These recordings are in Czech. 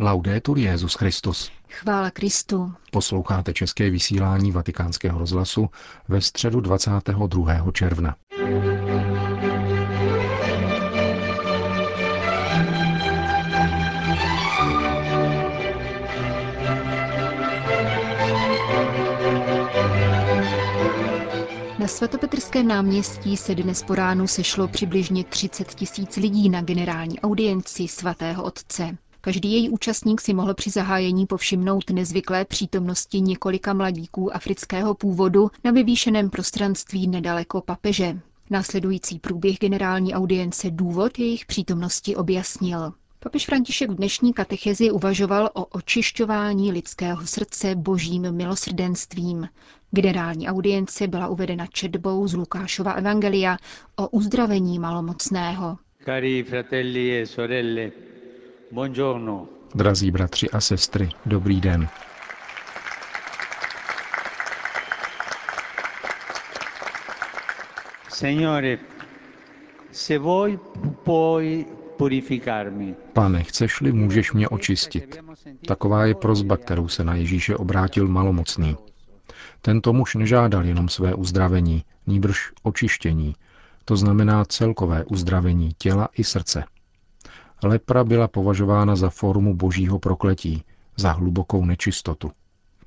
Laudetur Jezus Christus. Chvála Kristu. Posloucháte české vysílání Vatikánského rozhlasu ve středu 22. června. Na svatopetrském náměstí se dnes po ránu sešlo přibližně 30 tisíc lidí na generální audienci svatého otce. Každý její účastník si mohl při zahájení povšimnout nezvyklé přítomnosti několika mladíků afrického původu na vyvýšeném prostranství nedaleko papeže. Následující průběh generální audience důvod jejich přítomnosti objasnil. Papež František v dnešní katechezi uvažoval o očišťování lidského srdce božím milosrdenstvím. Generální audience byla uvedena četbou z Lukášova evangelia o uzdravení malomocného. Cari fratelli e sorelle, buongiorno. Drazí bratři a sestry, dobrý den. Signore, se vuoi puoi purificarmi. Pane, chceš-li, můžeš mě očistit. Taková je prozba, kterou se na Ježíše obrátil malomocný. Tento muž nežádal jenom své uzdravení, nýbrž očištění, to znamená celkové uzdravení těla i srdce. Lepra byla považována za formu božího prokletí, za hlubokou nečistotu.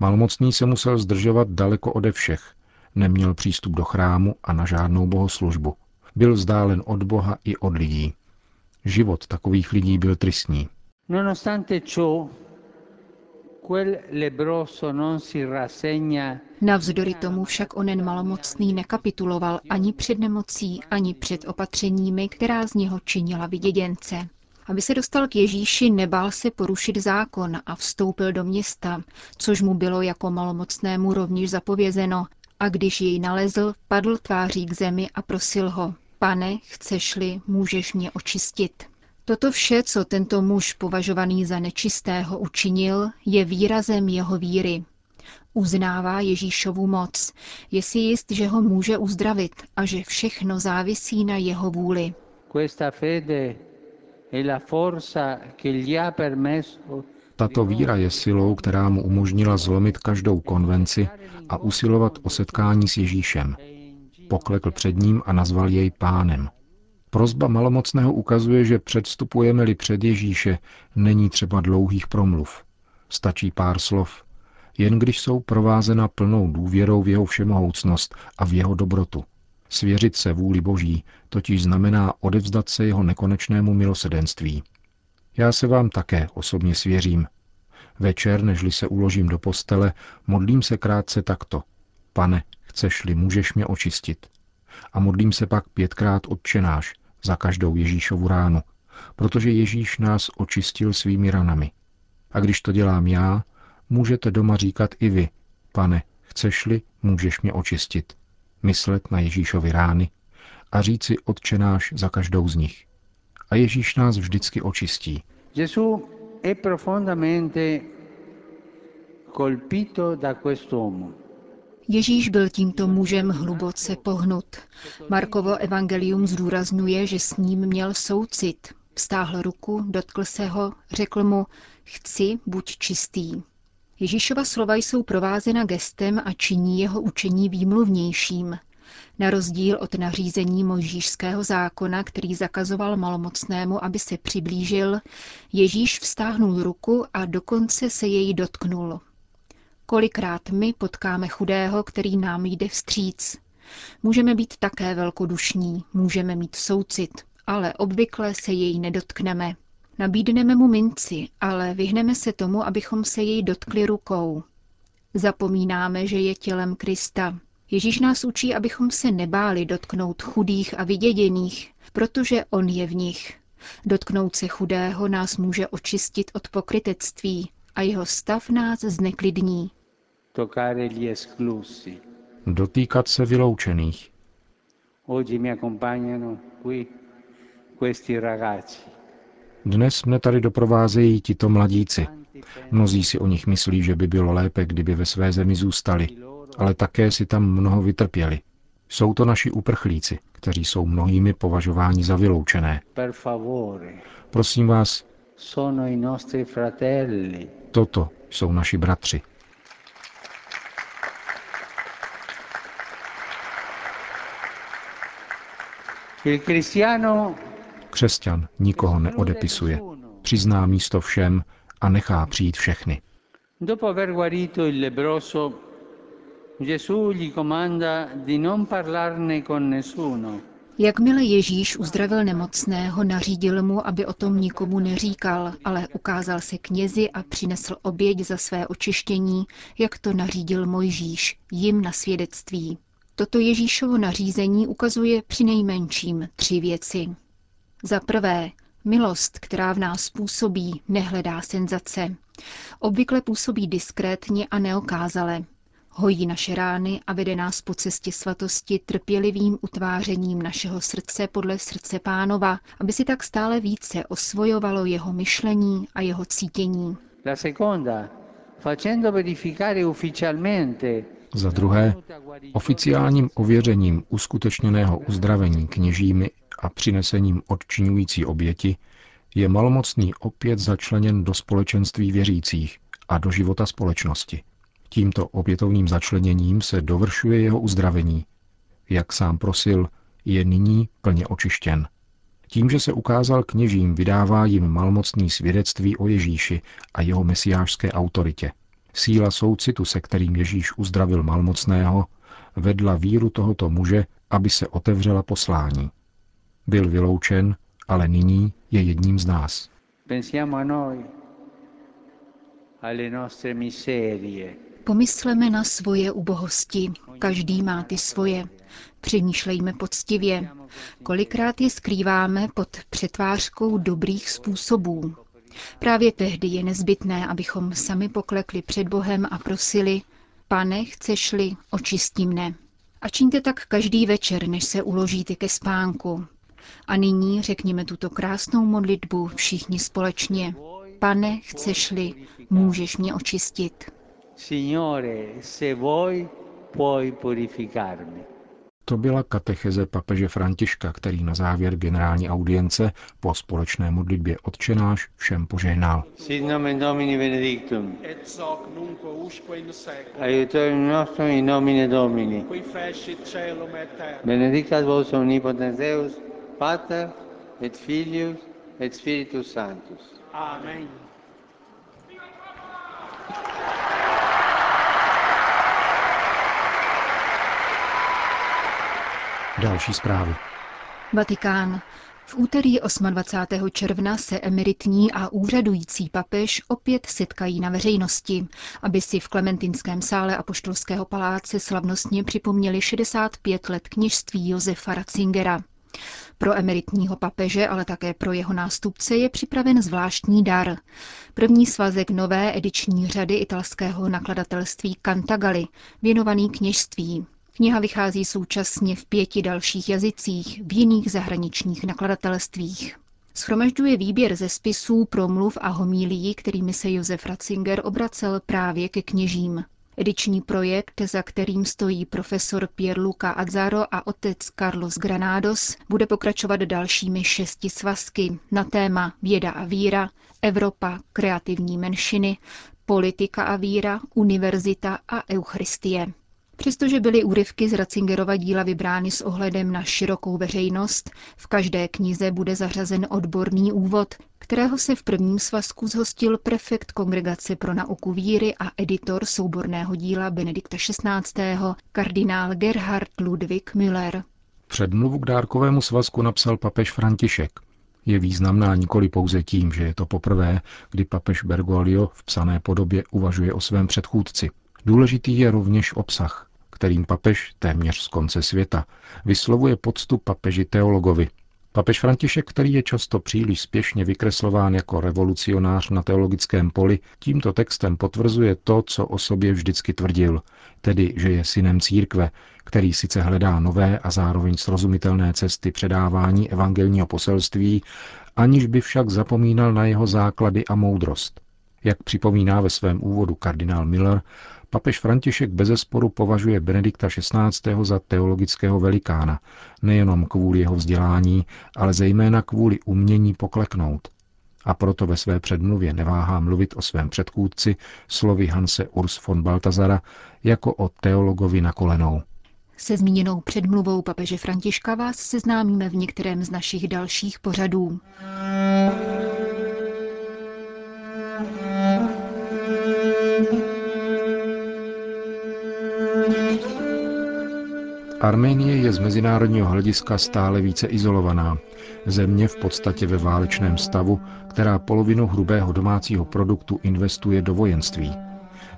Malomocný se musel zdržovat daleko ode všech, neměl přístup do chrámu a na žádnou bohoslužbu. Byl vzdálen od Boha i od lidí. Život takových lidí byl tristní. Nonostante ciò, quel lebroso non si rassegna Navzdory tomu však onen malomocný nekapituloval ani před nemocí, ani před opatřeními, která z něho činila vyděděnce. Aby se dostal k Ježíši, nebál se porušit zákon a vstoupil do města, což mu bylo jako malomocnému rovněž zapovězeno, a když jej nalezl, padl tváří k zemi a prosil ho, pane, chceš-li, můžeš mě očistit. Toto vše, co tento muž považovaný za nečistého učinil, je výrazem jeho víry. Uznává Ježíšovu moc, je si jist, že ho může uzdravit a že všechno závisí na jeho vůli. Tato víra je silou, která mu umožnila zlomit každou konvenci a usilovat o setkání s Ježíšem. Poklekl před ním a nazval jej pánem. Prozba malomocného ukazuje, že předstupujeme-li před Ježíše, není třeba dlouhých promluv. Stačí pár slov, jen když jsou provázena plnou důvěrou v jeho všemohoucnost a v jeho dobrotu. Svěřit se vůli Boží totiž znamená odevzdat se jeho nekonečnému milosedenství. Já se vám také osobně svěřím. Večer, nežli se uložím do postele, modlím se krátce takto. Pane, chceš-li, můžeš mě očistit. A modlím se pak pětkrát odčenáš za každou Ježíšovu ránu, protože Ježíš nás očistil svými ranami. A když to dělám já, můžete doma říkat i vy, pane, chceš-li, můžeš mě očistit. Myslet na Ježíšovi rány a říci odčenáš za každou z nich. A Ježíš nás vždycky očistí. Gesù è profondamente colpito da quest'uomo. Ježíš byl tímto mužem hluboce pohnut. Markovo evangelium zdůrazňuje, že s ním měl soucit. Vstáhl ruku, dotkl se ho, řekl mu, chci, buď čistý. Ježíšova slova jsou provázena gestem a činí jeho učení výmluvnějším. Na rozdíl od nařízení možíšského zákona, který zakazoval malomocnému, aby se přiblížil, Ježíš vztáhnul ruku a dokonce se jej dotknul. Kolikrát my potkáme chudého, který nám jde vstříc. Můžeme být také velkodušní, můžeme mít soucit, ale obvykle se jej nedotkneme. Nabídneme mu minci, ale vyhneme se tomu, abychom se jej dotkli rukou. Zapomínáme, že je tělem Krista. Ježíš nás učí, abychom se nebáli dotknout chudých a vyděděných, protože on je v nich. Dotknout se chudého nás může očistit od pokrytectví a jeho stav nás zneklidní. toccare gli esclusi. Dotýkat se vyloučených. Oggi mi accompagnano qui questi ragazzi. Dnes mne tady doprovázejí tito mladíci. Mnozí si o nich myslí, že by bylo lépe, kdyby ve své zemi zůstali, ale také si tam mnoho vytrpěli. Jsou to naši uprchlíci, kteří jsou mnohými považováni za vyloučené. Prosím vás. Toto jsou naši bratři. Il cristiano Křesťan nikoho neodepisuje. Přizná místo všem a nechá přijít všechny. Dopo aver guarito il lebbroso, Gesù gli comanda di non parlarne con nessuno. Jakmile Ježíš uzdravil nemocného, nařídil mu, aby o tom nikomu neříkal, ale ukázal se knězi a přinesl oběť za své očištění, jak to nařídil Mojžíš, jim na svědectví. Toto Ježíšovo nařízení ukazuje při nejmenším tři věci. Za prvé, milost, která v nás působí, nehledá senzace. Obvykle působí diskrétně a neokázale. Hojí naše rány a vede nás po cestě svatosti trpělivým utvářením našeho srdce podle srdce pánova, aby si tak stále více osvojovalo jeho myšlení a jeho cítění. La seconda, facendo verificare ufficialmente Za druhé, oficiálním ověřením uskutečněného uzdravení kněžími a přinesením odčiňující oběti je malomocný opět začleněn do společenství věřících a do života společnosti. Tímto opětovným začleněním se dovršuje jeho uzdravení. Jak sám prosil, je nyní plně očištěn. Tím, že se ukázal kněžím, vydává jim malmocný svědectví o Ježíši a jeho mesiářské autoritě. Síla soucitu, se kterým Ježíš uzdravil malmocného, vedla víru tohoto muže, aby se otevřela poslání. Byl vyloučen, ale nyní je jedním z nás. Pomysleme na svoje ubohosti. Každý má ty svoje. Přemýšlejme poctivě. Kolikrát je skrýváme pod přetvářkou dobrých způsobů. Právě tehdy je nezbytné, abychom sami poklekli před Bohem a prosili, pane, chceš-li, očisti mne. A čiňte tak každý večer, než se uložíte ke spánku. A nyní řekněme tuto krásnou modlitbu všichni společně. Pane, chceš-li, můžeš mě očistit. Signore, se vuoi, puoi purificarmi. To byla katecheze papeže Františka, který na závěr generální audience po společné modlitbě odčenáš všem požehnal. Sit nomen Domini benedictum. et hoc nunc usque in seculum, Aiutorium nostrum in nomine Domini. qui fecit celum et terra. Benedictat vos omnipotens Deus, Pater et Filius et Spiritus Sanctus. Amen. Další zprávy. Vatikán. V úterý 28. června se emeritní a úřadující papež opět setkají na veřejnosti, aby si v Klementinském sále Apoštolského paláce slavnostně připomněli 65 let kněžství Josefa Ratzingera. Pro emeritního papeže, ale také pro jeho nástupce je připraven zvláštní dar. První svazek nové ediční řady italského nakladatelství Cantagalli, věnovaný kněžství. Kniha vychází současně v pěti dalších jazycích v jiných zahraničních nakladatelstvích. Schromažďuje výběr ze spisů, promluv a homílií, kterými se Josef Ratzinger obracel právě ke kněžím. Ediční projekt, za kterým stojí profesor Pierluca Azzaro a otec Carlos Granados, bude pokračovat dalšími šesti svazky na téma Věda a víra, Evropa, kreativní menšiny, politika a víra, univerzita a eucharistie. Přestože byly úryvky z Ratzingerova díla vybrány s ohledem na širokou veřejnost, v každé knize bude zařazen odborný úvod, kterého se v prvním svazku zhostil prefekt Kongregace pro nauku víry a editor souborného díla Benedikta XVI. kardinál Gerhard Ludwig Müller. Předmluvu k dárkovému svazku napsal papež František. Je významná nikoli pouze tím, že je to poprvé, kdy papež Bergoglio v psané podobě uvažuje o svém předchůdci. Důležitý je rovněž obsah, kterým papež téměř z konce světa vyslovuje poctu papeži teologovi. Papež František, který je často příliš spěšně vykreslován jako revolucionář na teologickém poli, tímto textem potvrzuje to, co o sobě vždycky tvrdil, tedy, že je synem církve, který sice hledá nové a zároveň srozumitelné cesty předávání evangelního poselství, aniž by však zapomínal na jeho základy a moudrost. Jak připomíná ve svém úvodu kardinál Miller, Papež František bezesporu považuje Benedikta XVI. za teologického velikána, nejenom kvůli jeho vzdělání, ale zejména kvůli umění pokleknout. a proto ve své předmluvě neváhá mluvit o svém předchůdci slovy Hanse Urs von Baltazara jako o teologovi na kolenou. Se zmíněnou předmluvou papeže Františka vás seznámíme v některém z našich dalších pořadů. Arménie je z mezinárodního hlediska stále více izolovaná. Země v podstatě ve válečném stavu, která polovinu hrubého domácího produktu investuje do vojenství.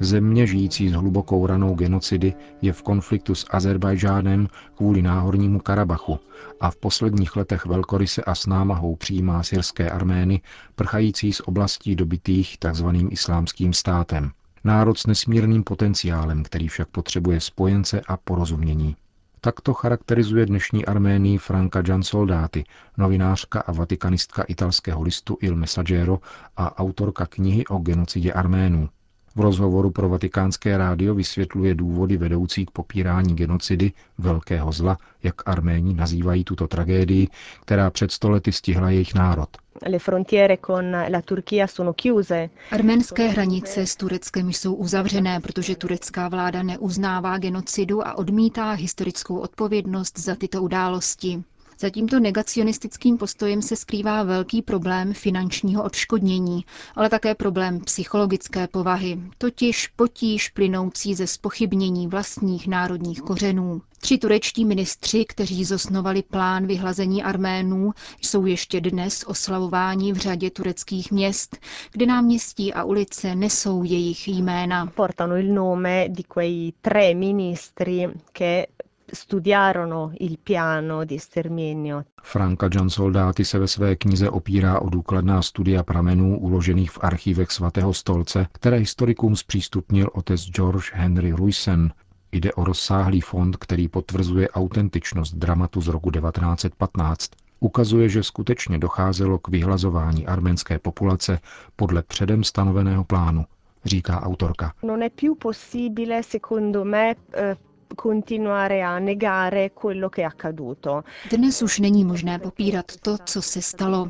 Země žijící s hlubokou ranou genocidy je v konfliktu s Azerbajdžánem kvůli náhornímu Karabachu a v posledních letech velkoryse a s námahou přijímá syrské armény prchající z oblastí dobitých tzv. islámským státem. Národ s nesmírným potenciálem, který však potřebuje spojence a porozumění. Takto charakterizuje dnešní Arménii Franka Soldáty, novinářka a vatikanistka italského listu Il Messaggero a autorka knihy o genocidě Arménů. V rozhovoru pro vatikánské rádio vysvětluje důvody vedoucí k popírání genocidy velkého zla, jak Arméni nazývají tuto tragédii, která před stolety stihla jejich národ. Arménské hranice s Tureckem jsou uzavřené, protože turecká vláda neuznává genocidu a odmítá historickou odpovědnost za tyto události. Za tímto negacionistickým postojem se skrývá velký problém finančního odškodnění, ale také problém psychologické povahy, totiž potíž plynoucí ze spochybnění vlastních národních kořenů. Tři turečtí ministři, kteří zosnovali plán vyhlazení Arménů, jsou ještě dnes oslavováni v řadě tureckých měst, kde náměstí a ulice nesou jejich jména. Portano il nome di quei tre ministri che studiarono il piano di sterminio. Franka John Soldáty se ve své knize opírá o důkladná studia pramenů uložených v archívech svatého stolce, které historikům zpřístupnil otec George Henry Ruisen. Jde o rozsáhlý fond, který potvrzuje autentičnost dramatu z roku 1915. Ukazuje, že skutečně docházelo k vyhlazování arménské populace podle předem stanoveného plánu, říká autorka. Continuare a negare quello che è accaduto. Dnes už není možné popírat to, co se stalo.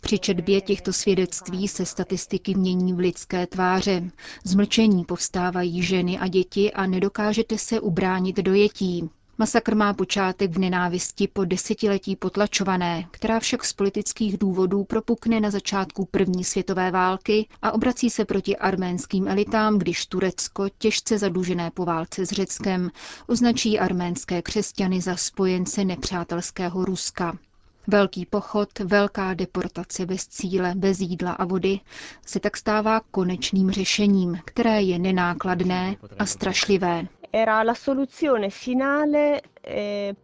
Při četbě těchto svědectví se statistiky mění v lidské tváře. Z mlčení povstávají ženy a děti a nedokážete se ubránit dojetí. Masakr má počátek v nenávisti po desetiletí potlačované, která však z politických důvodů propukne na začátku první světové války a obrací se proti arménským elitám, když Turecko, těžce zadlužené po válce s Řeckem, označí arménské křesťany za spojence nepřátelského Ruska. Velký pochod, velká deportace bez cíle, bez jídla a vody se tak stává konečným řešením, které je nenákladné a strašlivé era la soluzione finale eh,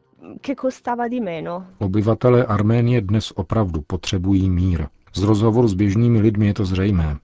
che costava di meno. Obyvatelé Arménie dnes opravdu potřebují mír. Z rozhovoru s běžnými lidmi je to zřejmé.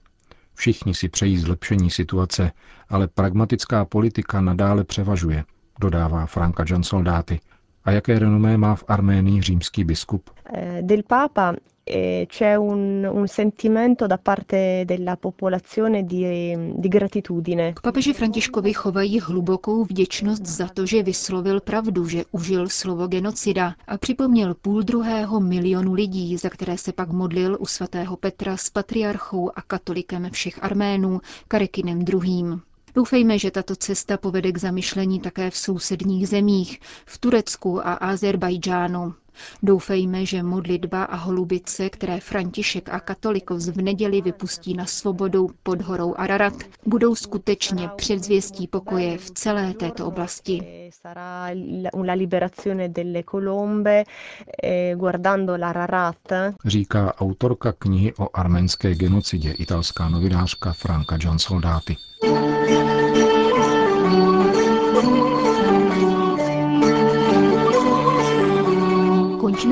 Všichni si přejí zlepšení situace, ale pragmatická politika nadále převažuje, dodává Franka John Soldáty. A jaké renomé má v Arménii římský biskup? Eh, del Papa e c'è un, un, sentimento da parte della popolazione di, di gratitudine. Papeži Františkovi chovají hlubokou vděčnost za to, že vyslovil pravdu, že užil slovo genocida a připomněl půl druhého milionu lidí, za které se pak modlil u svatého Petra s patriarchou a katolikem všech Arménů, Karekinem II. Doufejme, že tato cesta povede k zamyšlení také v sousedních zemích, v Turecku a Azerbajdžánu. Doufejme, že modlitba a holubice, které František a katolikos v neděli vypustí na svobodu pod horou Ararat, budou skutečně předzvěstí pokoje v celé této oblasti. Říká autorka knihy o arménské genocidě italská novinářka Franka John Soldáty.